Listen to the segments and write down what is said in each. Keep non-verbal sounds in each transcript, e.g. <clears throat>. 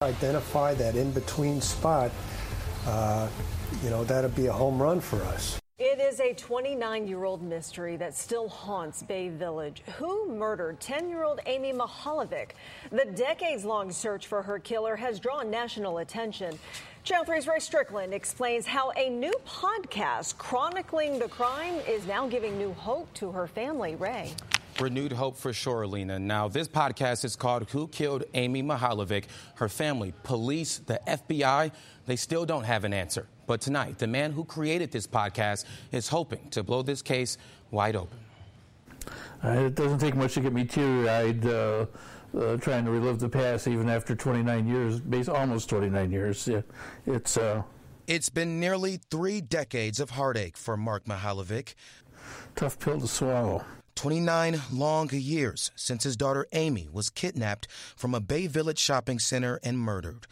Identify that in between spot. Uh, you know, that'd be a home run for us. It is a 29 year old mystery that still haunts Bay Village. Who murdered 10 year old Amy Mihaljevic? The decades long search for her killer has drawn national attention. Channel 3's Ray Strickland explains how a new podcast chronicling the crime is now giving new hope to her family. Ray. Renewed hope for sure, Alina. Now, this podcast is called Who Killed Amy Mihaljevic? Her family, police, the FBI, they still don't have an answer. But tonight, the man who created this podcast is hoping to blow this case wide open. Uh, it doesn't take much to get me teary eyed uh, uh, trying to relive the past, even after 29 years, almost 29 years. Yeah, it's. Uh, it's been nearly three decades of heartache for Mark Mihaljevic. Tough pill to swallow. 29 long years since his daughter Amy was kidnapped from a Bay Village shopping center and murdered.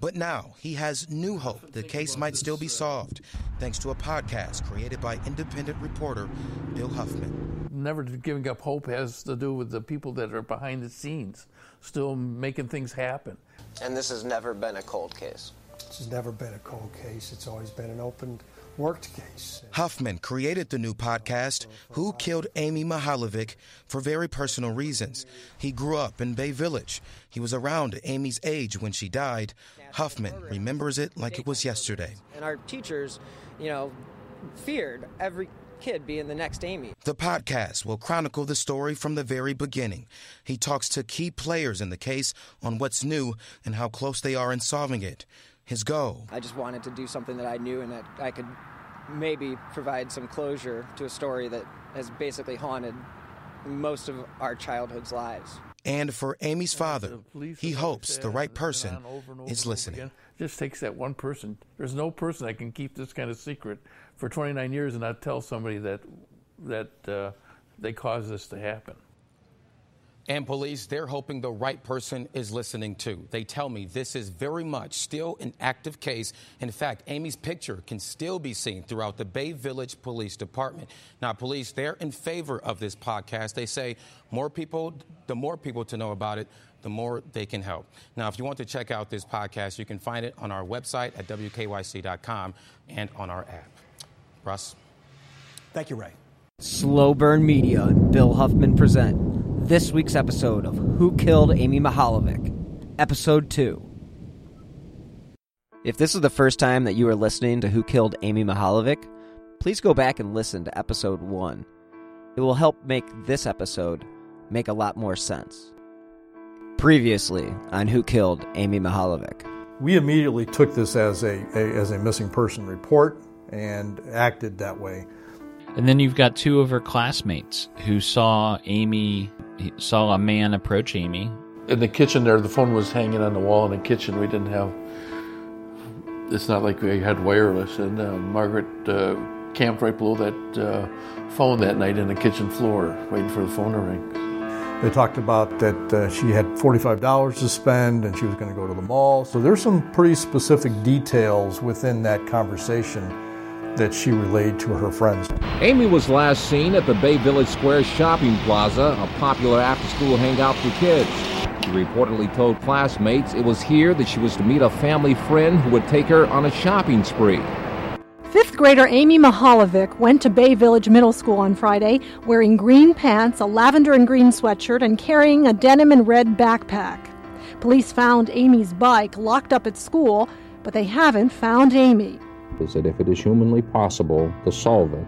But now he has new hope the case might still be solved thanks to a podcast created by independent reporter Bill Huffman. Never giving up hope has to do with the people that are behind the scenes, still making things happen. And this has never been a cold case. This has never been a cold case. It's always been an open worked case. Huffman created the new podcast, Who Killed Amy Mihaljevic, for very personal reasons. He grew up in Bay Village. He was around Amy's age when she died. Huffman remembers it like it was yesterday. And our teachers, you know, feared every kid being the next Amy. The podcast will chronicle the story from the very beginning. He talks to key players in the case on what's new and how close they are in solving it. His goal. I just wanted to do something that I knew and that I could maybe provide some closure to a story that has basically haunted most of our childhood's lives. And for Amy's father, he hopes the right person is listening. Just takes that one person. There's no person that can keep this kind of secret for 29 years and not tell somebody that that uh, they caused this to happen. And police, they're hoping the right person is listening too. They tell me this is very much still an active case. In fact, Amy's picture can still be seen throughout the Bay Village Police Department. Now, police, they're in favor of this podcast. They say more people, the more people to know about it, the more they can help. Now, if you want to check out this podcast, you can find it on our website at WKYC.com and on our app. Russ? Thank you, Ray. Slow Burn Media and Bill Huffman present this week's episode of Who Killed Amy Mihaljevic, Episode 2. If this is the first time that you are listening to Who Killed Amy Mihaljevic, please go back and listen to Episode 1. It will help make this episode make a lot more sense. Previously on Who Killed Amy Mihaljevic. We immediately took this as a, a as a missing person report and acted that way. And then you've got two of her classmates who saw Amy, saw a man approach Amy. In the kitchen there, the phone was hanging on the wall in the kitchen. We didn't have, it's not like we had wireless. And uh, Margaret uh, camped right below that uh, phone that night in the kitchen floor, waiting for the phone to ring. They talked about that uh, she had $45 to spend and she was going to go to the mall. So there's some pretty specific details within that conversation that she relayed to her friends. Amy was last seen at the Bay Village Square Shopping Plaza, a popular after school hangout for kids. She reportedly told classmates it was here that she was to meet a family friend who would take her on a shopping spree. Fifth grader Amy Mihaljevic went to Bay Village Middle School on Friday wearing green pants, a lavender and green sweatshirt, and carrying a denim and red backpack. Police found Amy's bike locked up at school, but they haven't found Amy is that if it is humanly possible to solve it,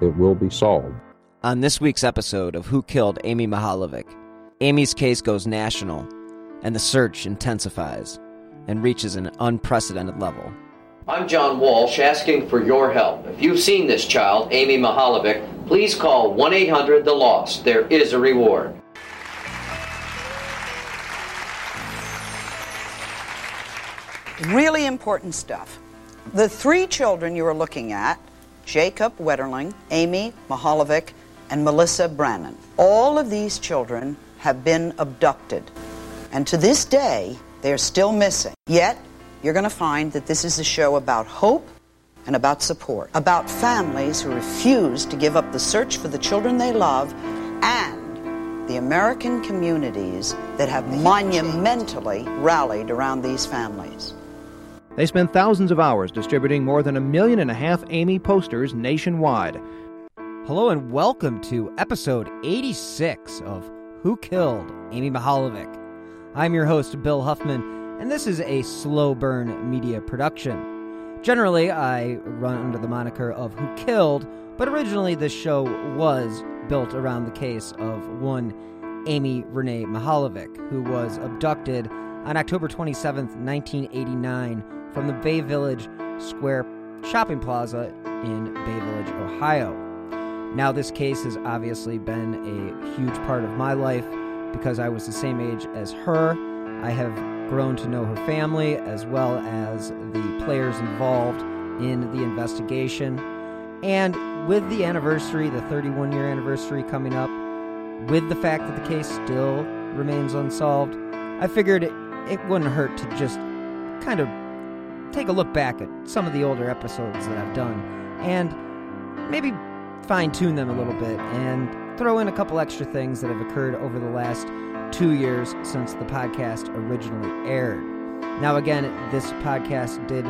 it will be solved. On this week's episode of Who Killed Amy Mihaljevic, Amy's case goes national, and the search intensifies and reaches an unprecedented level. I'm John Walsh asking for your help. If you've seen this child, Amy Mihaljevic, please call 1 800 The Lost. There is a reward. Really important stuff. The three children you are looking at Jacob Wetterling, Amy Mihaljevic, and Melissa Brannon. All of these children have been abducted. And to this day, they are still missing. Yet, you're going to find that this is a show about hope and about support, about families who refuse to give up the search for the children they love and the American communities that have monumentally rallied around these families. They spend thousands of hours distributing more than a million and a half Amy posters nationwide. Hello and welcome to episode 86 of Who Killed Amy Mihaljevic. I'm your host, Bill Huffman, and this is a slow burn media production. Generally, I run under the moniker of Who Killed, but originally this show was built around the case of one Amy Renee Mihaljevic, who was abducted on October 27, 1989, from the Bay Village Square shopping plaza in Bay Village, Ohio. Now, this case has obviously been a huge part of my life because I was the same age as her. I have grown to know her family as well as the players involved in the investigation. And with the anniversary, the 31 year anniversary coming up, with the fact that the case still remains unsolved, I figured it, it wouldn't hurt to just kind of take a look back at some of the older episodes that I've done and maybe fine tune them a little bit and throw in a couple extra things that have occurred over the last two years since the podcast originally aired. Now, again, this podcast did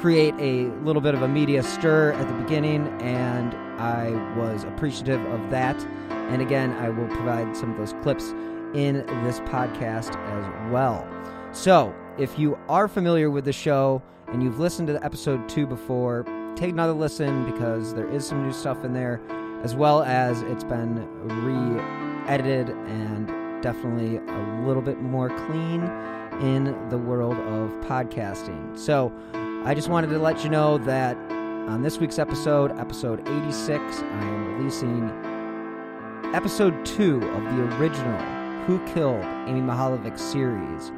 create a little bit of a media stir at the beginning, and I was appreciative of that. And again, I will provide some of those clips in this podcast as well. So, if you are familiar with the show and you've listened to episode two before, take another listen because there is some new stuff in there, as well as it's been re edited and definitely a little bit more clean in the world of podcasting. So, I just wanted to let you know that on this week's episode, episode 86, I am releasing episode two of the original Who Killed Amy Mihaljevic series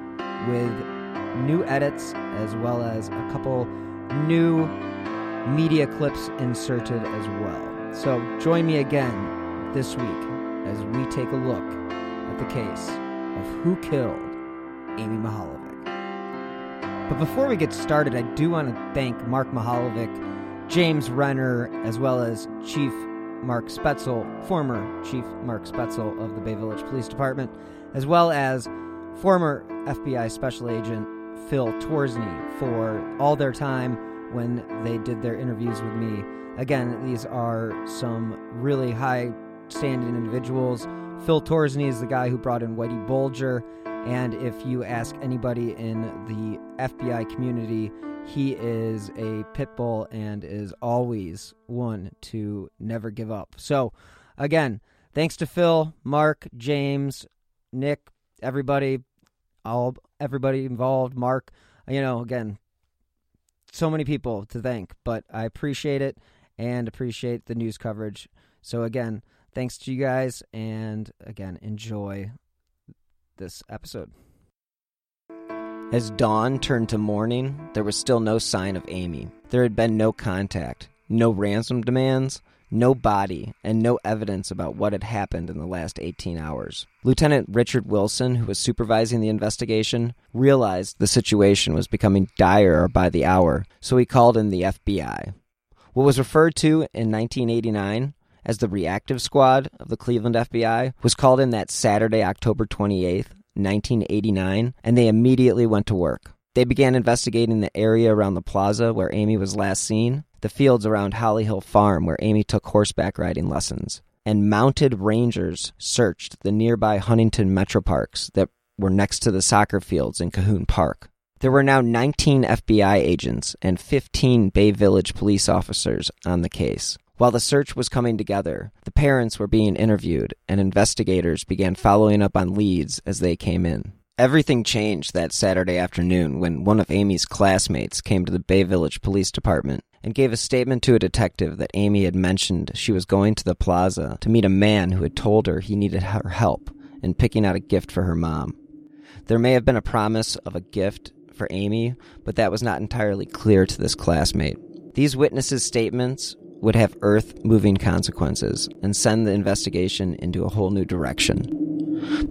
with new edits as well as a couple new media clips inserted as well. So join me again this week as we take a look at the case of who killed Amy Mihaljevic. But before we get started, I do want to thank Mark Mihaljevic, James Renner, as well as Chief Mark Spaetzel, former Chief Mark Spaetzel of the Bay Village Police Department, as well as former FBI Special Agent Phil Torsney for all their time when they did their interviews with me. Again, these are some really high standing individuals. Phil Torsney is the guy who brought in Whitey Bulger, and if you ask anybody in the FBI community, he is a pit bull and is always one to never give up. So, again, thanks to Phil, Mark, James, Nick, everybody, all everybody involved, Mark. You know, again, so many people to thank, but I appreciate it and appreciate the news coverage. So again, thanks to you guys and again, enjoy this episode. As dawn turned to morning, there was still no sign of Amy. There had been no contact, no ransom demands, no body, and no evidence about what had happened in the last 18 hours. Lieutenant Richard Wilson, who was supervising the investigation, realized the situation was becoming dire by the hour, so he called in the FBI. What was referred to in 1989 as the reactive squad of the Cleveland FBI was called in that Saturday, October 28th, 1989, and they immediately went to work. They began investigating the area around the plaza where Amy was last seen, the fields around Holly Hill Farm where Amy took horseback riding lessons, and mounted rangers searched the nearby Huntington Metro Parks that were next to the soccer fields in Cahoon Park. There were now 19 FBI agents and 15 Bay Village police officers on the case. While the search was coming together, the parents were being interviewed, and investigators began following up on leads as they came in. Everything changed that Saturday afternoon when one of Amy's classmates came to the Bay Village Police Department and gave a statement to a detective that Amy had mentioned she was going to the plaza to meet a man who had told her he needed her help in picking out a gift for her mom. There may have been a promise of a gift for Amy, but that was not entirely clear to this classmate. These witnesses' statements would have earth moving consequences and send the investigation into a whole new direction.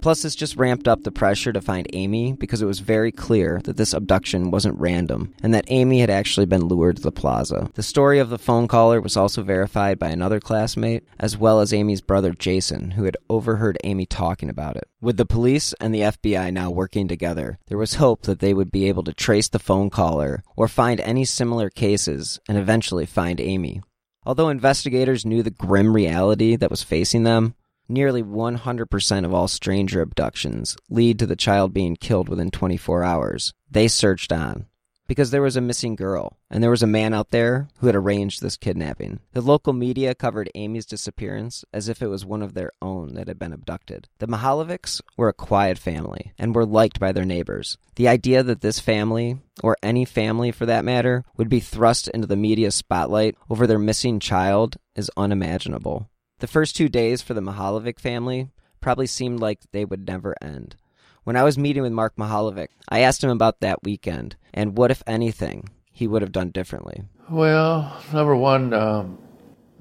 Plus, this just ramped up the pressure to find Amy because it was very clear that this abduction wasn't random and that Amy had actually been lured to the plaza. The story of the phone caller was also verified by another classmate, as well as Amy's brother Jason, who had overheard Amy talking about it. With the police and the FBI now working together, there was hope that they would be able to trace the phone caller or find any similar cases and eventually find Amy. Although investigators knew the grim reality that was facing them, Nearly 100% of all stranger abductions lead to the child being killed within 24 hours. They searched on because there was a missing girl, and there was a man out there who had arranged this kidnapping. The local media covered Amy's disappearance as if it was one of their own that had been abducted. The Mihaljevics were a quiet family and were liked by their neighbors. The idea that this family, or any family for that matter, would be thrust into the media spotlight over their missing child is unimaginable. The first two days for the Mihaljevic family probably seemed like they would never end. When I was meeting with Mark Mihaljevic, I asked him about that weekend and what, if anything, he would have done differently. Well, number one, um,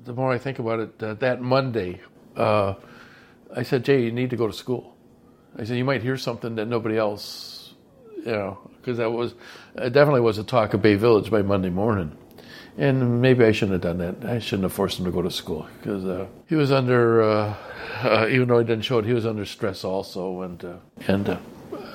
the more I think about it, uh, that Monday, uh, I said, Jay, you need to go to school. I said, you might hear something that nobody else, you know, because that was, it definitely was a talk of Bay Village by Monday morning. And maybe I shouldn't have done that. I shouldn't have forced him to go to school because uh, he was under, uh, uh, even though he didn't show it, he was under stress also, and uh, and uh,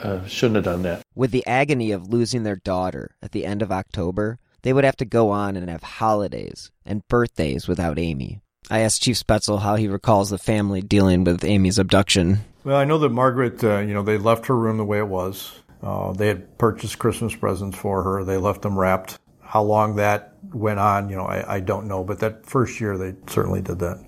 uh, shouldn't have done that. With the agony of losing their daughter at the end of October, they would have to go on and have holidays and birthdays without Amy. I asked Chief Spaetzel how he recalls the family dealing with Amy's abduction. Well, I know that Margaret, you know, they left her room the way it was. they had purchased Christmas presents for her. They left them wrapped how long that went on, you know, I, I don't know. But that first year, they certainly did that.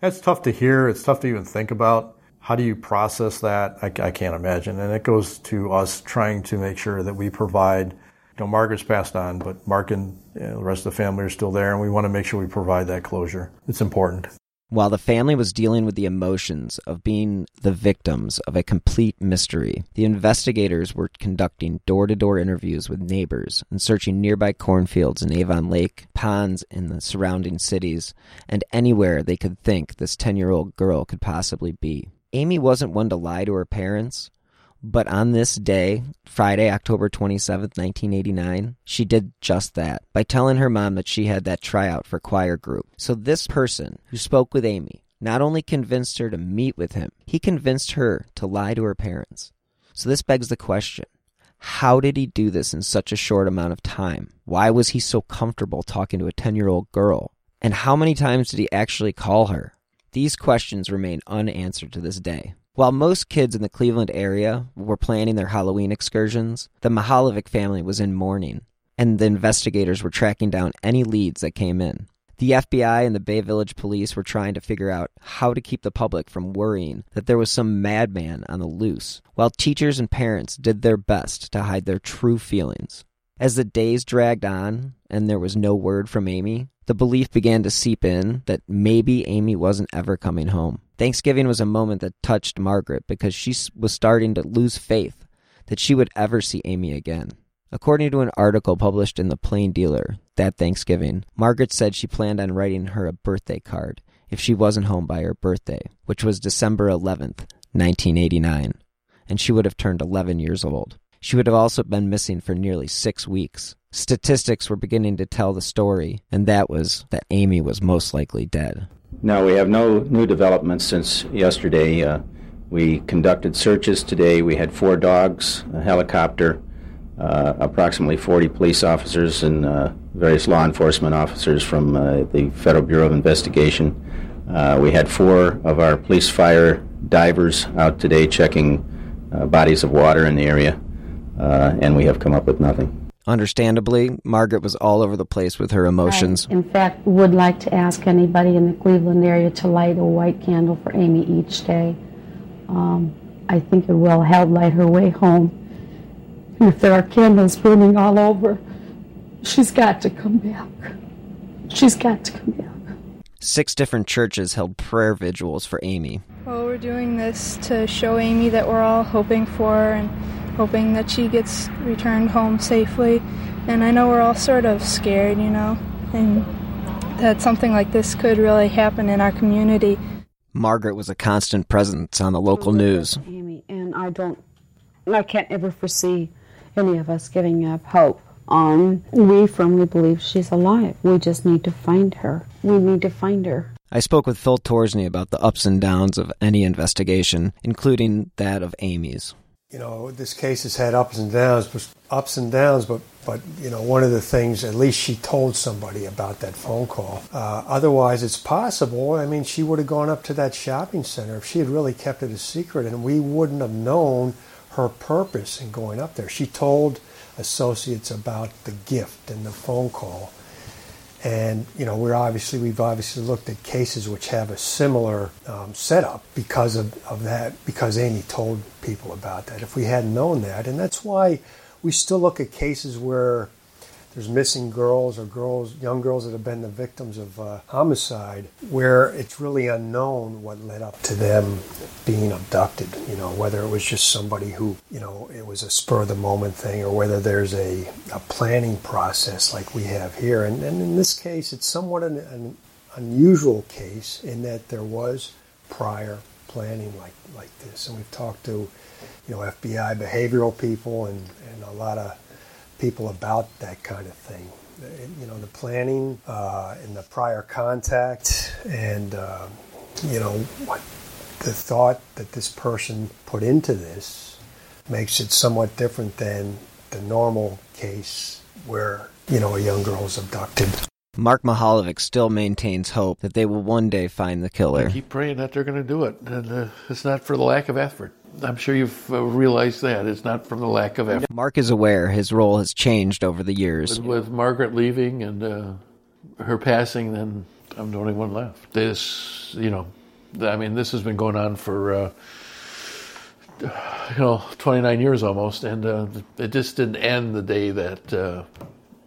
That's tough to hear. It's tough to even think about. How do you process that? I, I can't imagine. And it goes to us trying to make sure that we provide. You know, Margaret's passed on, but Mark and you know, the rest of the family are still there, and we want to make sure we provide that closure. It's important. While the family was dealing with the emotions of being the victims of a complete mystery, the investigators were conducting door to door interviews with neighbors and searching nearby cornfields in Avon Lake, ponds in the surrounding cities, and anywhere they could think this 10 year old girl could possibly be. Amy wasn't one to lie to her parents, but on this day, Friday, October 27th, 1989, she did just that by telling her mom that she had that tryout for choir group. So this person who spoke with Amy not only convinced her to meet with him, he convinced her to lie to her parents. So this begs the question how did he do this in such a short amount of time? Why was he so comfortable talking to a 10 year old girl? And how many times did he actually call her? These questions remain unanswered to this day. While most kids in the Cleveland area were planning their Halloween excursions, the Mihaljevic family was in mourning, and the investigators were tracking down any leads that came in. The FBI and the Bay Village police were trying to figure out how to keep the public from worrying that there was some madman on the loose, while teachers and parents did their best to hide their true feelings. As the days dragged on and there was no word from Amy, the belief began to seep in that maybe Amy wasn't ever coming home. Thanksgiving was a moment that touched Margaret because she was starting to lose faith that she would ever see Amy again. According to an article published in the Plain Dealer that Thanksgiving, Margaret said she planned on writing her a birthday card if she wasn't home by her birthday, which was December 11th, 1989, and she would have turned 11 years old. She would have also been missing for nearly six weeks. Statistics were beginning to tell the story, and that was that Amy was most likely dead. No, we have no new developments since yesterday. Uh, we conducted searches today. We had four dogs, a helicopter, uh, approximately 40 police officers, and uh, various law enforcement officers from uh, the Federal Bureau of Investigation. Uh, we had four of our police fire divers out today checking uh, bodies of water in the area, and we have come up with nothing. Understandably, Margaret was all over the place with her emotions. I, in fact, would like to ask anybody in the Cleveland area to light a white candle for Amy each day. Um, I think it will help light her way home. And if there are candles burning all over, she's got to come back. She's got to come back. Six different churches held prayer vigils for Amy. Well, we're doing this to show Amy that we're all hoping for and hoping that she gets returned home safely. And I know we're all sort of scared, you know, and that something like this could really happen in our community. Margaret was a constant presence on the local news. Amy, and I don't, I can't ever foresee any of us giving up hope. Um, we firmly believe she's alive. We just need to find her. We need to find her. I spoke with Phil Torsney about the ups and downs of any investigation, including that of Amy's. You know, this case has had ups and downs, but ups and downs. But but you know, one of the things, at least she told somebody about that phone call. Uh, otherwise, it's possible. I mean, she would have gone up to that shopping center if she had really kept it a secret, and we wouldn't have known her purpose in going up there. She told associates about the gift and the phone call. And you know, we're obviously we've obviously looked at cases which have a similar um, setup because of, of that because Amy told people about that. If we hadn't known that, and that's why we still look at cases where there's missing girls or girls, young girls that have been the victims of uh, homicide, where it's really unknown what led up to them being abducted. You know, whether it was just somebody who, you know, it was a spur of the moment thing, or whether there's a, a planning process like we have here. And, and in this case, it's somewhat an, an unusual case in that there was prior planning like like this. And we've talked to, you know, FBI behavioral people and, and a lot of people about that kind of thing. You know, the planning uh, and the prior contact, and uh, you know, what the thought that this person put into this makes it somewhat different than the normal case where you know a young girl is abducted. Mark Mihaljevic still maintains hope that they will one day find the killer. I keep praying that they're going to do it, and uh, it's not for the lack of effort. I'm sure you've uh, realized that. It's not from the lack of effort. Mark is aware his role has changed over the years. With, with Margaret leaving and uh, her passing, then I'm the only one left. This, you know, I mean, this has been going on for, uh, you know, 29 years almost, and uh, it just didn't end the day that, uh,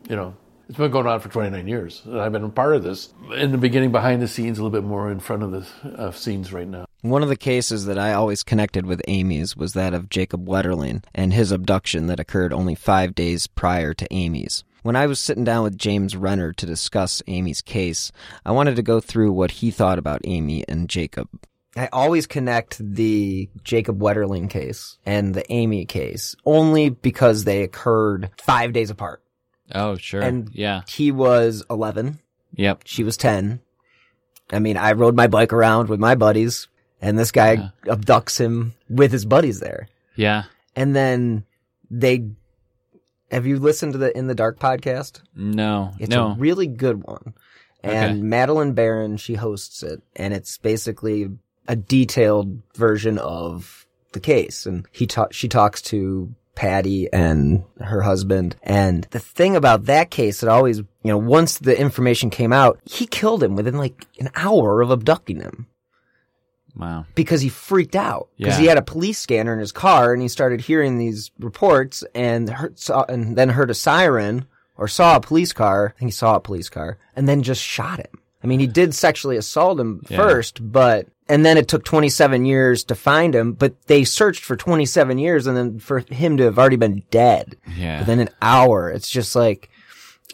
you know, it's been going on for 29 years. And I've been a part of this in the beginning, behind the scenes, a little bit more in front of the uh, scenes right now. One of the cases that I always connected with Amy's was that of Jacob Wetterling and his abduction that occurred only five days prior to Amy's. When I was sitting down with James Renner to discuss Amy's case, I wanted to go through what he thought about Amy and Jacob. I always connect the Jacob Wetterling case and the Amy case only because they occurred five days apart. Oh, sure. And yeah. he was 11. Yep. She was 10. I mean, I rode my bike around with my buddies, and this guy Yeah. abducts him with his buddies there. Yeah. And then they. Have you listened to the In the Dark podcast? No. It's no. a really good one. And Okay. Madeleine Baran, she hosts it, and it's basically a detailed version of the case. And he ta- she talks to Patty and her husband. And the thing about that case that always, you know, once the information came out, he killed him within like an hour of abducting him wow. because he freaked out because Yeah. he had a police scanner in his car and he started hearing these reports and heard, saw, and then heard a siren or saw a police car. I think he saw a police car and then just shot him. I mean, he did sexually assault him Yeah. first, but and then it took 27 years to find him, but they searched for 27 years and then for him to have already been dead Yeah. within an hour. It's just like,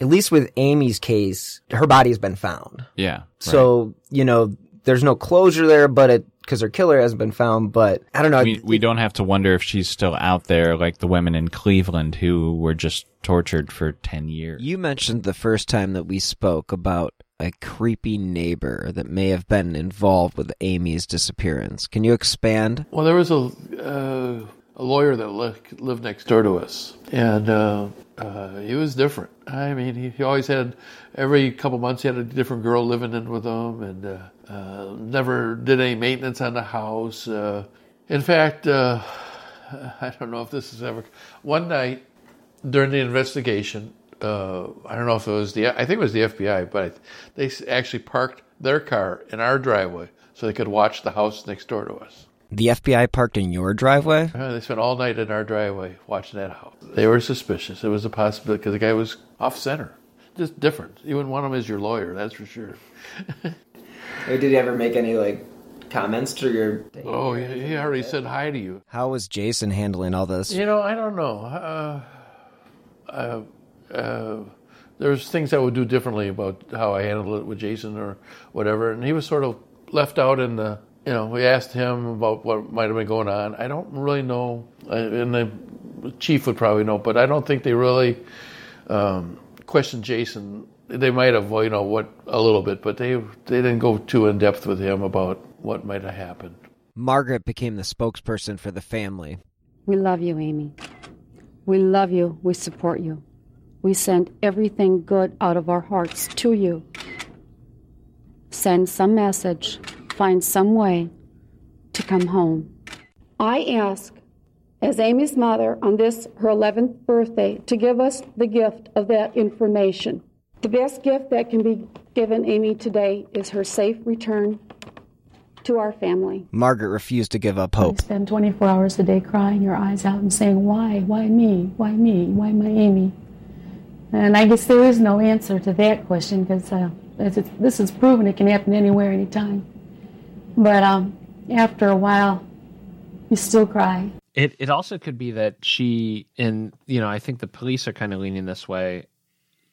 at least with Amy's case, her body has been found. Yeah. So, you know, there's no closure there, but it, cause her killer hasn't been found, but I don't know. we, we don't have to wonder if she's still out there like the women in Cleveland who were just tortured for 10 years. You mentioned the first time that we spoke about a creepy neighbor that may have been involved with Amy's disappearance. Can you expand? Well, there was a uh, a lawyer that lived next door to us, and uh, uh, he was different. I mean, he, he always had every couple months he had a different girl living in with him, and uh, uh, never did any maintenance on the house. Uh, in fact, uh, <laughs> I don't know if this is ever. One night during the investigation, I don't know if it was the, I think it was the FBI, but they actually parked their car in our driveway so they could watch the house next door to us. The FBI parked in your driveway? Uh, they spent all night in our driveway watching that house. They were suspicious. It was a possibility because the guy was off center, just different. You wouldn't want him as your lawyer, that's for sure. <laughs> Did he ever make any like comments to your? Oh, he he already said hi to you. How was Jason handling all this? You know, I don't know. Uh, uh, uh, there's things I would do differently about how I handled it with Jason or whatever, and he was sort of left out in the. You know, we asked him about what might have been going on. I don't really know, uh, and the chief would probably know, but I don't think they really um, questioned Jason. They might have, well, you know, what a little bit, but they they didn't go too in depth with him about what might have happened. Margaret became the spokesperson for the family. We love you, Amy. We love you. We support you. We send everything good out of our hearts to you. Send some message, find some way to come home. I ask, as Amy's mother on this, her 11th birthday, to give us the gift of that information. The best gift that can be given Amy today is her safe return to our family. Margaret refused to give up hope. You spend 24 hours a day crying your eyes out and saying, Why? Why me? Why me? Why my Amy? And I guess there is no answer to that question because uh, this is proven it can happen anywhere, anytime. But um, after a while, you still cry. It it also could be that she and you know I think the police are kind of leaning this way,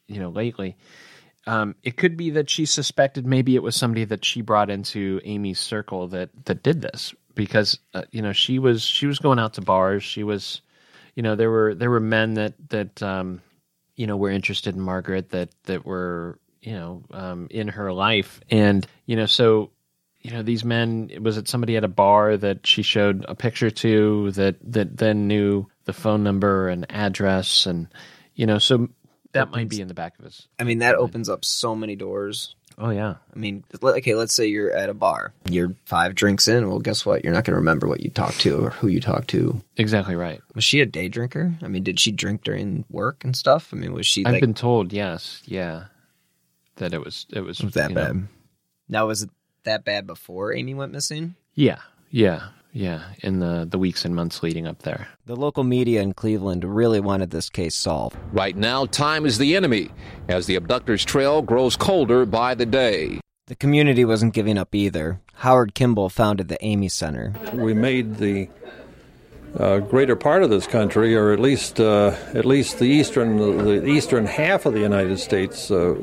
you know, lately. Um, it could be that she suspected maybe it was somebody that she brought into Amy's circle that that did this because uh, you know she was she was going out to bars. She was, you know, there were there were men that that um, you know were interested in Margaret that that were you know um, in her life and you know so you know these men was it somebody at a bar that she showed a picture to that that then knew the phone number and address and you know so that might be in the back of his I mean, that opens up so many doors. oh yeah I mean, okay, let's say you're at a bar. You're five drinks in. Well, guess what? You're not going to remember what you talked to or who you talked to. exactly right Was she a day drinker? I mean, did she drink during work and stuff? I mean, was she i've like been told yes yeah that it was it was was that you know- bad? Now, was it that bad before Amy went missing? yeah yeah yeah in the the weeks and months leading up there The local media in Cleveland really wanted this case solved. Right now, time is the enemy as the abductor's trail grows colder by the day. The community wasn't giving up either. Howard Kimball founded the Amy Center. We made the uh, greater part of this country, or at least uh, at least the eastern the eastern half of the United States, uh,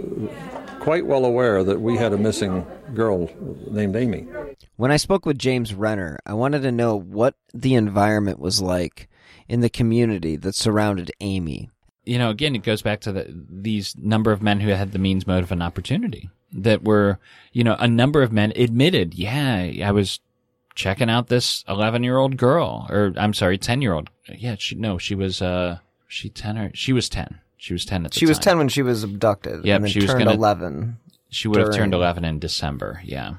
quite well aware that we had a missing girl named Amy. When I spoke with James Renner, I wanted to know what the environment was like in the community that surrounded Amy. you know, again, it goes back to the, these number of men who had the means, motive, and opportunity that were, you know, a number of men admitted, yeah, I was checking out this 11 year old girl, or I'm sorry, 10 year old. Yeah, she, no, she was, uh, she 10 or, she was 10. She was 10 at the time. She was 10 when she was abducted. Yep, and then she was turned gonna- 11. She would have turned 11 in December. Yeah.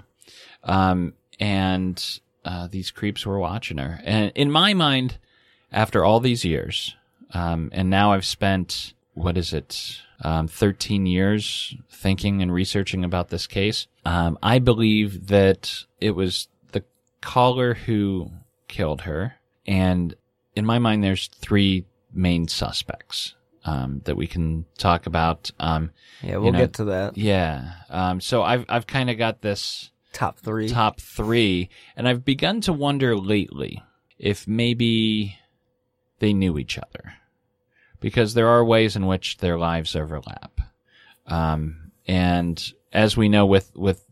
Um, and, uh, these creeps were watching her. And in my mind, after all these years, um, and now I've spent, what is it? Um, 13 years thinking and researching about this case. Um, I believe that it was the caller who killed her. And in my mind, there's three main suspects. Um, that we can talk about. Um, Yeah, we'll know, get to that. Yeah. Um, so I've I've kind of got this top three. Top three, and I've begun to wonder lately if maybe they knew each other, because there are ways in which their lives overlap. Um, and as we know, with with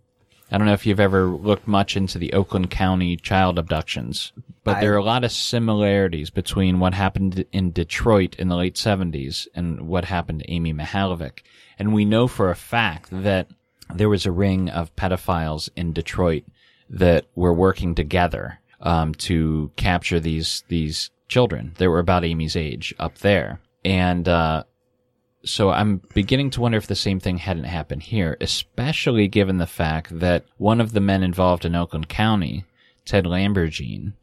I don't know if you've ever looked much into the Oakland County child abductions, but I- there are a lot of similarities between what happened in Detroit in the late 70s and what happened to Amy Mihaljevic. And we know for a fact that there was a ring of pedophiles in Detroit that were working together um, to capture these these children that were about Amy's age up there. And uh, so I'm beginning to wonder if the same thing hadn't happened here, especially given the fact that one of the men involved in Oakland County, Ted Lamborgine,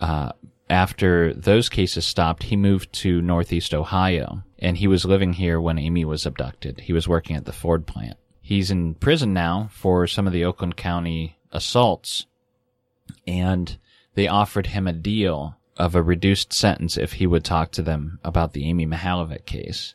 uh, after those cases stopped, he moved to Northeast Ohio, and he was living here when Amy was abducted. He was working at the Ford plant. He's in prison now for some of the Oakland County assaults, and they offered him a deal of a reduced sentence if he would talk to them about the Amy Mihaljevic case,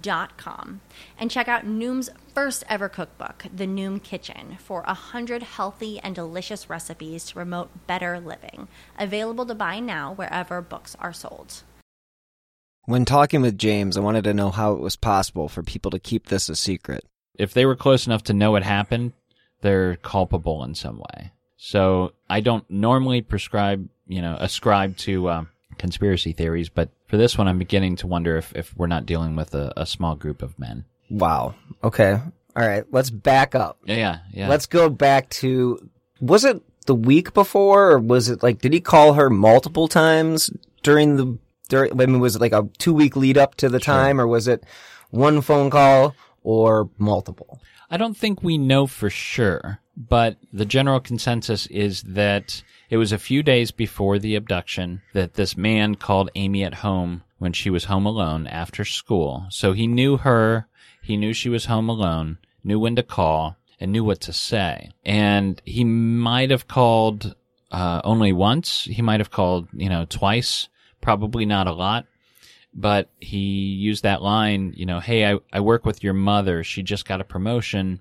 Dot com and check out Noom's first ever cookbook, The Noom Kitchen, for a hundred healthy and delicious recipes to promote better living. Available to buy now wherever books are sold. When talking with James, I wanted to know how it was possible for people to keep this a secret. If they were close enough to know what happened, they're culpable in some way. So I don't normally prescribe, you know, ascribe to uh, conspiracy theories, but for this one, I'm beginning to wonder if, if we're not dealing with a, a small group of men. Wow. Okay. All right. Let's back up. Yeah, yeah, yeah. Let's go back to was it the week before or was it like did he call her multiple times during the during I mean was it like a 2 week lead up to the time or was it one phone call or multiple? I don't think we know for sure, but the general consensus is that it was a few days before the abduction that this man called Amy at home when she was home alone after school. So he knew her, he knew she was home alone, knew when to call, and knew what to say. And he might have called uh, only once. He might have called, you know, twice. Probably not a lot. But he used that line, you know, hey, I, I work with your mother. She just got a promotion.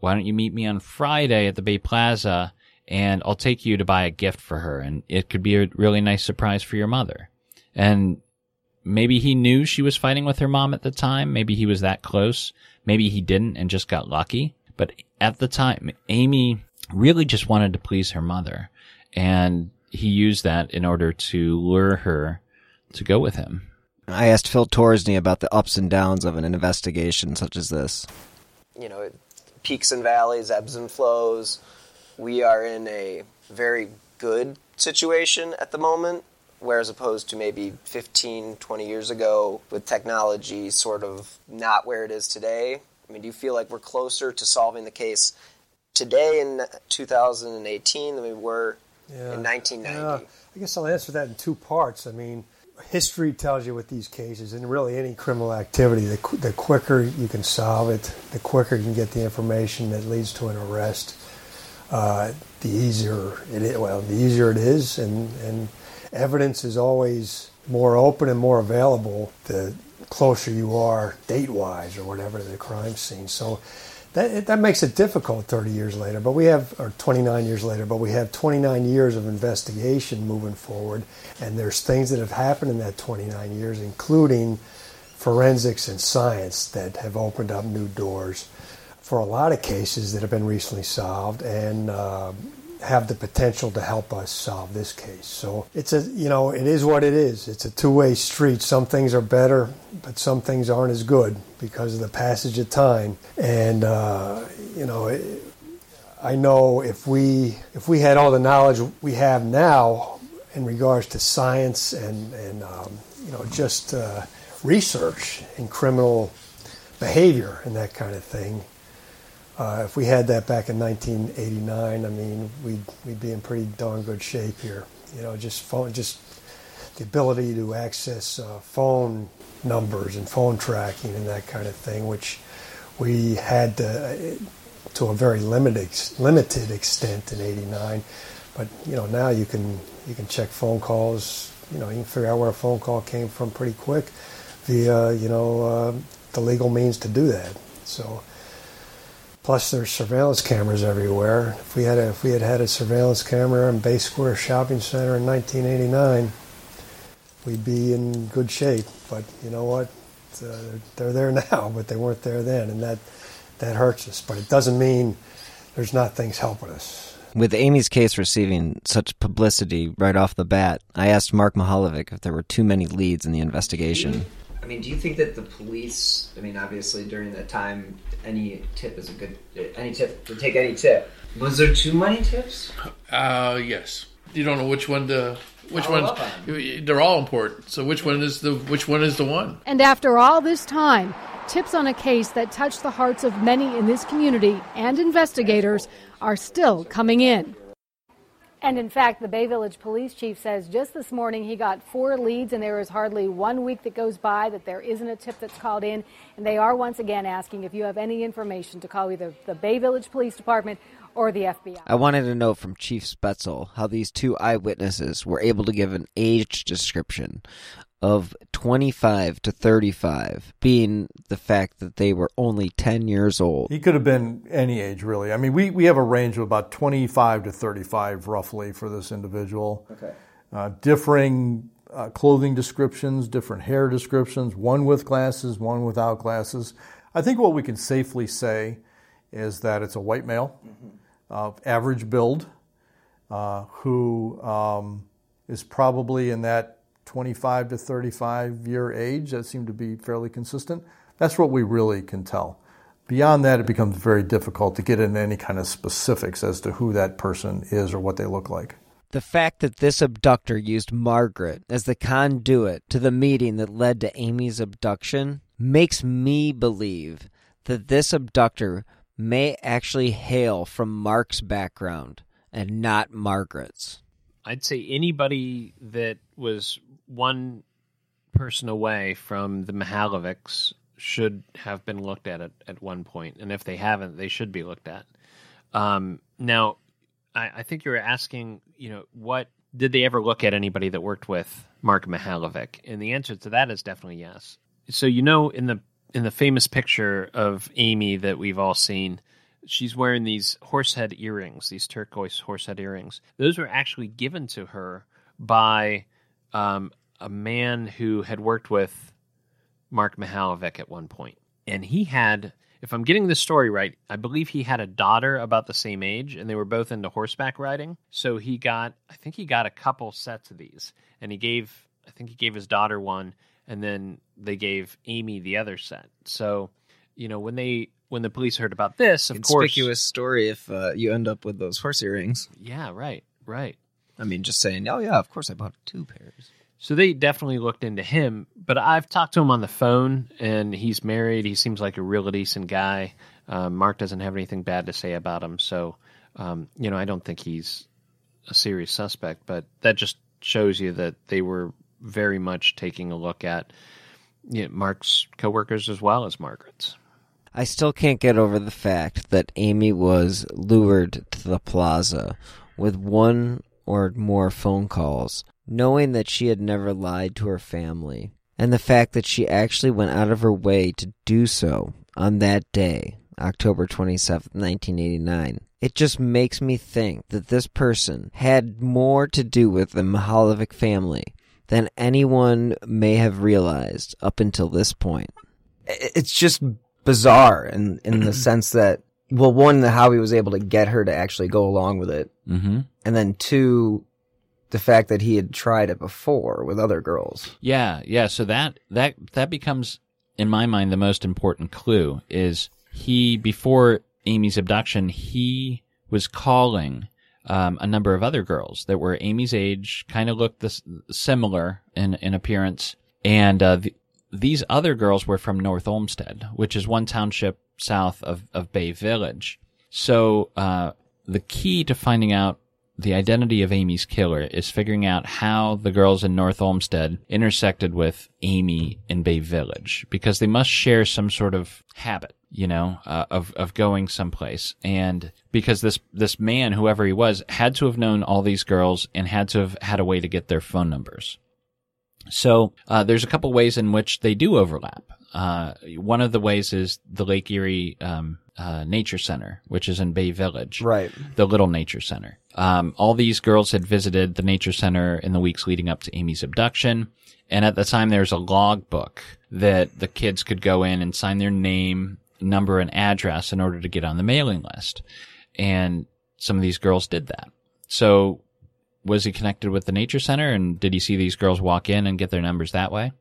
Why don't you meet me on Friday at the Bay Plaza and I'll take you to buy a gift for her and it could be a really nice surprise for your mother. And maybe he knew she was fighting with her mom at the time. Maybe he was that close. Maybe he didn't and just got lucky. But at the time, Amy really just wanted to please her mother. And he used that in order to lure her to go with him. I asked Phil Torsney about the ups and downs of an investigation such as this. You know, peaks and valleys, ebbs and flows. We are in a very good situation at the moment, whereas opposed to maybe 15, 20 years ago with technology sort of not where it is today. I mean, do you feel like we're closer to solving the case today in 2018 than we were Yeah. in 1990? Yeah, I guess I'll answer that in two parts. I mean, history tells you with these cases, and really any criminal activity, the, qu- the quicker you can solve it, the quicker you can get the information that leads to an arrest, uh, the easier it is. Well, the easier it is, and, and evidence is always more open and more available the closer you are date-wise or whatever to the crime scene. So that that makes it difficult 30 years later. But we have, or 29 years later, but we have 29 years of investigation moving forward, and there's things that have happened in that 29 years, including forensics and science, that have opened up new doors for a lot of cases that have been recently solved and. Uh, have the potential to help us solve this case. So it's a, you know, it is what it is. It's a two-way street. Some things are better, but some things aren't as good because of the passage of time. And uh, you know, it, I know if we if we had all the knowledge we have now in regards to science and and um, you know just uh, research and criminal behavior and that kind of thing. Uh, if we had that back in 1989, I mean, we'd we'd be in pretty darn good shape here. You know, just phone, just the ability to access uh, phone numbers and phone tracking and that kind of thing, which we had to, to a very limited limited extent in '89. But you know, now you can you can check phone calls. You know, you can figure out where a phone call came from pretty quick via you know uh, the legal means to do that. So. Plus, there's surveillance cameras everywhere. If we had a, if we had had a surveillance camera in Bay Square Shopping Center in 1989, we'd be in good shape. But you know what? Uh, they're there <laughs> now, but they weren't there then, and that that hurts us. But it doesn't mean there's not things helping us. With Amy's case receiving such publicity right off the bat, I asked Mark Mihaljevic if there were too many leads in the investigation. I mean, do you think that the police? I mean, obviously during that time, any tip is a good. Any tip to take any tip. Was there too many tips? Uh, yes. You don't know which one to. Which Follow one's? on They're all important. So which one is the which one is the one? And after all this time, tips on a case that touched the hearts of many in this community and investigators are still coming in. And in fact, the Bay Village police chief says just this morning he got four leads, and there is hardly one week that goes by that there isn't a tip that's called in. And they are once again asking if you have any information to call either the Bay Village Police Department or the FBI. I wanted to know from Chief Spaetzel how these two eyewitnesses were able to give an age description of 25 to 35, being the fact that they were only 10 years old. He could have been any age, really. I mean, we, we have a range of about 25 to 35, roughly, for this individual. Okay. Uh, differing uh, clothing descriptions, different hair descriptions, one with glasses, one without glasses. I think what we can safely say is that it's a white male of average build uh, who um, is probably in that 25 to 35 year age. That seemed to be fairly consistent. That's what we really can tell. Beyond that, it becomes very difficult to get into any kind of specifics as to who that person is or what they look like. The fact that this abductor used Margaret as the conduit to the meeting that led to Amy's abduction makes me believe that this abductor may actually hail from Mark's background and not Margaret's. I'd say anybody that was one person away from the Mihaljevics should have been looked at at, at one point, and if they haven't, they should be looked at. Um, now, I, I think you're asking, you know, what did they ever look at anybody that worked with Mark Mihaljevic? And the answer to that is definitely yes. So you know, in the in the famous picture of Amy that we've all seen, she's wearing these horsehead earrings, these turquoise horsehead earrings. Those were actually given to her by um, a man who had worked with Mark Mihaljevic at one point. And he had, if I'm getting the story right, I believe he had a daughter about the same age, and they were both into horseback riding. So he got, I think he got a couple sets of these, and he gave, I think he gave his daughter one, and then they gave Amy the other set. So, you know, when they when the police heard about this, of course, Conspicuous story if uh, you end up with those horse earrings. yeah, right, right. I mean, just saying, oh yeah, of course I bought two pairs. So they definitely looked into him, but I've talked to him on the phone, and he's married. He seems like a real decent guy. Um, Mark doesn't have anything bad to say about him, so um, you know I don't think he's a serious suspect. But that just shows you that they were very much taking a look at you know, Mark's coworkers as well as Margaret's. I still can't get over the fact that Amy was lured to the plaza with one or more phone calls, knowing that she had never lied to her family, and the fact that she actually went out of her way to do so on that day, October 27th, 1989. It just makes me think that this person had more to do with the Mihaljevic family than anyone may have realized up until this point. It's just bizarre in in the <clears throat> sense that well, one, how he was able to get her to actually go along with it, Mm-hmm. and then two, the fact that he had tried it before with other girls. Yeah, yeah. So that that that becomes, in my mind, the most important clue is he before Amy's abduction, he was calling um, a number of other girls that were Amy's age, kind of looked this similar in in appearance, and uh, the, these other girls were from North Olmsted, which is one township south of of Bay Village. So uh, the key to finding out the identity of Amy's killer is figuring out how the girls in North Olmsted intersected with Amy in Bay Village because they must share some sort of habit, you know, uh, of of going someplace. And because this this man, whoever he was, had to have known all these girls and had to have had a way to get their phone numbers. So uh, there's a couple ways in which they do overlap. Uh, one of the ways is the Lake Erie um, uh, Nature Center, which is in Bay Village, right? The Little Nature Center. Um, all these girls had visited the Nature Center in the weeks leading up to Amy's abduction, and at the time there was a log book that the kids could go in and sign their name, number, and address in order to get on the mailing list. And some of these girls did that. So was he connected with the nature center and did he see these girls walk in and get their numbers that way?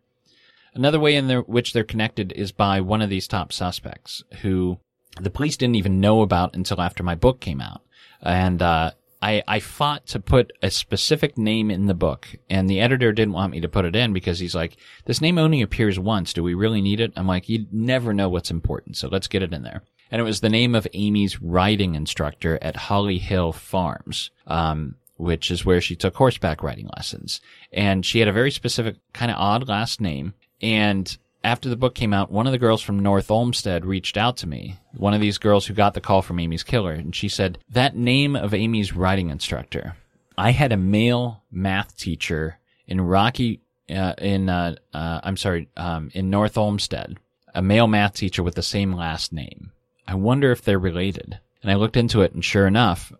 Another way in which they're connected is by one of these top suspects who the police didn't even know about until after my book came out. And, uh, I, I fought to put a specific name in the book and the editor didn't want me to put it in because he's like, this name only appears once. Do we really need it? I'm like, you never know what's important. So let's get it in there. And it was the name of Amy's riding instructor at Holly Hill Farms. Um, which is where she took horseback riding lessons. And she had a very specific kind of odd last name. And after the book came out, one of the girls from North Olmsted reached out to me, one of these girls who got the call from Amy's killer, and she said, that name of Amy's writing instructor, I had a male math teacher in Rocky, uh, in, uh, uh, I'm sorry, um, in North Olmsted, a male math teacher with the same last name. I wonder if they're related. And I looked into it, and sure enough,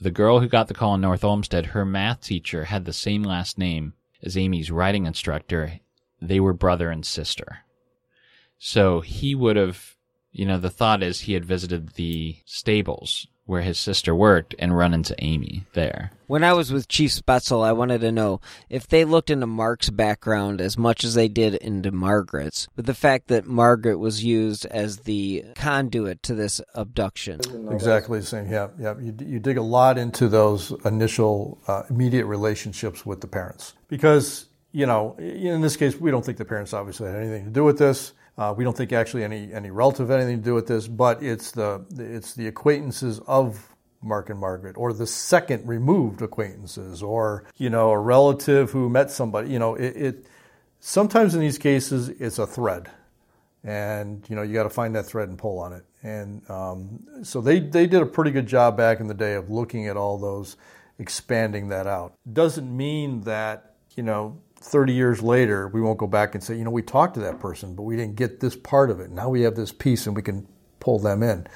the girl who got the call in North Olmsted, her math teacher had the same last name as Amy's writing instructor. They were brother and sister. So he would have, you know, the thought is he had visited the stables where his sister worked and run into Amy there. When I was with Chief Spaetzel, I wanted to know if they looked into Mark's background as much as they did into Margaret's, with the fact that Margaret was used as the conduit to this abduction. Exactly the same. Yeah, yeah. You, you dig a lot into those initial uh, immediate relationships with the parents because you know in this case we don't think the parents obviously had anything to do with this. Uh, we don't think actually any any relative had anything to do with this, but it's the it's the acquaintances of Mark and Margaret, or the second removed acquaintances, or you know a relative who met somebody. You know, it, it sometimes in these cases it's a thread, and you know you got to find that thread and pull on it. And um, so they they did a pretty good job back in the day of looking at all those, expanding that out. Doesn't mean that you know 30 years later, we won't go back and say, you know, we talked to that person, but we didn't get this part of it. Now we have this piece and we can pull them in.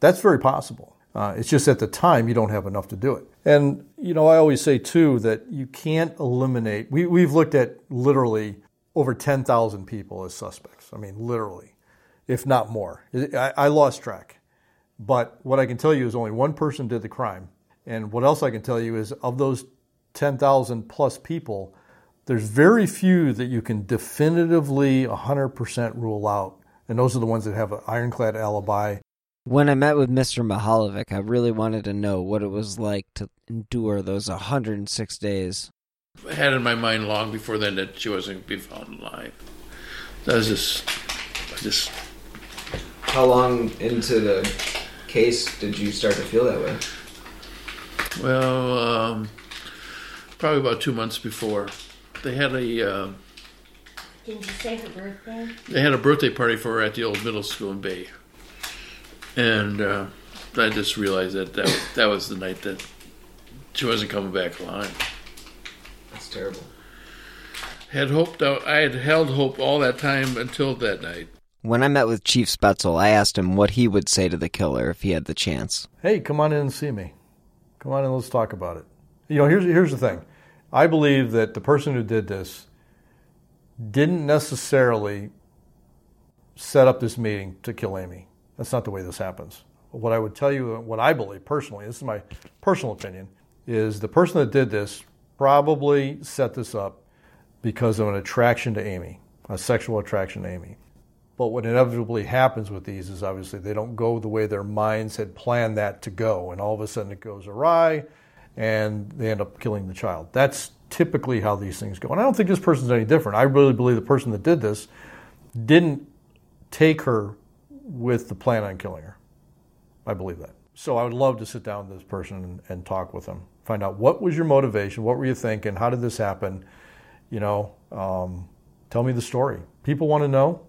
That's very possible. Uh, it's just at the time you don't have enough to do it. And, you know, I always say too that you can't eliminate, we, we've looked at literally over 10,000 people as suspects. I mean, literally, if not more. I, I lost track. But what I can tell you is only one person did the crime. And what else I can tell you is of those 10,000 plus people, there's very few that you can definitively 100% rule out. And those are the ones that have an ironclad alibi. When I met with Mr. Mihaljevic, I really wanted to know what it was like to endure those 106 days. I had in my mind long before then that she wasn't going to be found alive. That was just, just. How long into the case did you start to feel that way? Well, um, probably about two months before they had a. Uh, Didn't you say her birthday? They had a birthday party for her at the old middle school in Bay, and uh, I just realized that that was, that was the night that she wasn't coming back alive. That's terrible. Had hoped I had held hope all that time until that night. When I met with Chief Spaetzel, I asked him what he would say to the killer if he had the chance. Hey, come on in and see me. Come on in, let's talk about it. You know, here's here's the thing. I believe that the person who did this didn't necessarily set up this meeting to kill Amy. That's not the way this happens. What I would tell you, what I believe personally, this is my personal opinion, is the person that did this probably set this up because of an attraction to Amy, a sexual attraction to Amy. But what inevitably happens with these is obviously they don't go the way their minds had planned that to go, and all of a sudden it goes awry and they end up killing the child. That's typically how these things go. And I don't think this person's any different. I really believe the person that did this didn't take her with the plan on killing her. I believe that. So I would love to sit down with this person and, and talk with them, find out what was your motivation, what were you thinking, how did this happen, you know, um, tell me the story. People want to know.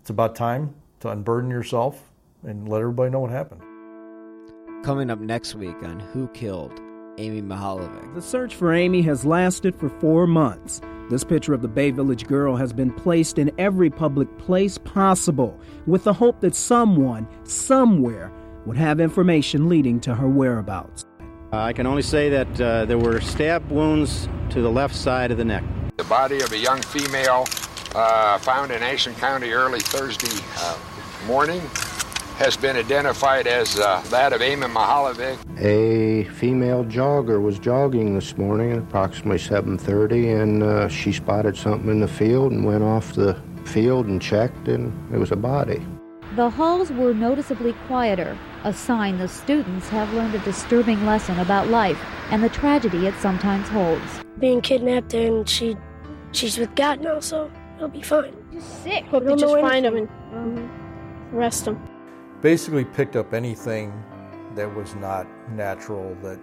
It's about time to unburden yourself and let everybody know what happened. Coming up next week on Who Killed Amy Mihaljevic. The search for Amy has lasted for four months. This picture of the Bay Village girl has been placed in every public place possible with the hope that someone, somewhere, would have information leading to her whereabouts. Uh, I can only say that uh, there were stab wounds to the left side of the neck. The body of a young female uh, found in Ashland County early Thursday uh, morning has been identified as uh, that of Amy Mihaljevic. A female jogger was jogging this morning at approximately 7:30, and uh, she spotted something in the field and went off the field and checked, and it was a body. The halls were noticeably quieter, a sign the students have learned a disturbing lesson about life and the tragedy it sometimes holds. Being kidnapped and she, she's with God now, so it'll be fine. Just sick. Hope We they just find him anything. and um, arrest him. Basically, picked up anything that was not natural that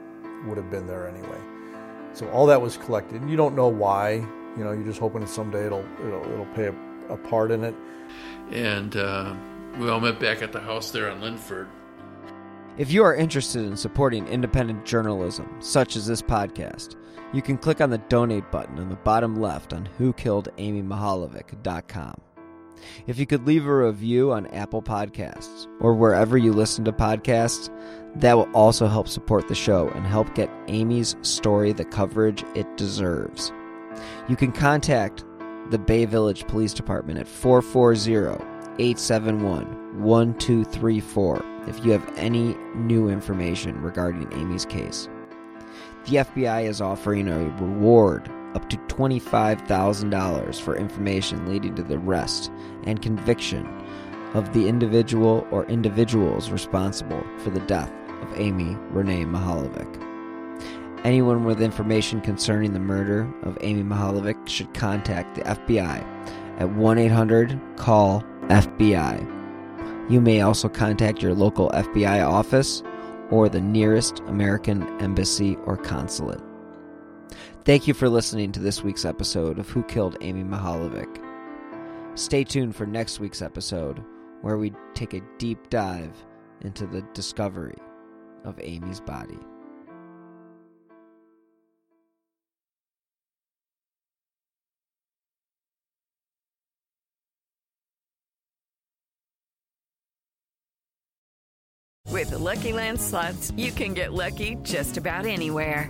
would have been there anyway. So all that was collected. And you don't know why. You know, you're just hoping that someday it'll it'll, it'll play a, a part in it. And uh, we all met back at the house there on Linford. If you are interested in supporting independent journalism, such as this podcast, you can click on the donate button on the bottom left on whokilledamymihaljevic.com. If you could leave a review on Apple Podcasts or wherever you listen to podcasts, that will also help support the show and help get Amy's story the coverage it deserves. You can contact the Bay Village Police Department at 440 871 1234 if you have any new information regarding Amy's case. The FBI is offering a reward up to $25,000 for information leading to the arrest and conviction of the individual or individuals responsible for the death of Amy Renee Mihaljevic. Anyone with information concerning the murder of Amy Mihaljevic should contact the FBI at 1 800 CALL FBI. You may also contact your local FBI office or the nearest American embassy or consulate. Thank you for listening to this week's episode of Who Killed Amy Mihaljevic. Stay tuned for next week's episode where we take a deep dive into the discovery of Amy's body. With the Lucky Land slots, you can get lucky just about anywhere.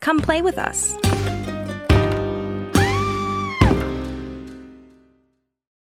Come play with us.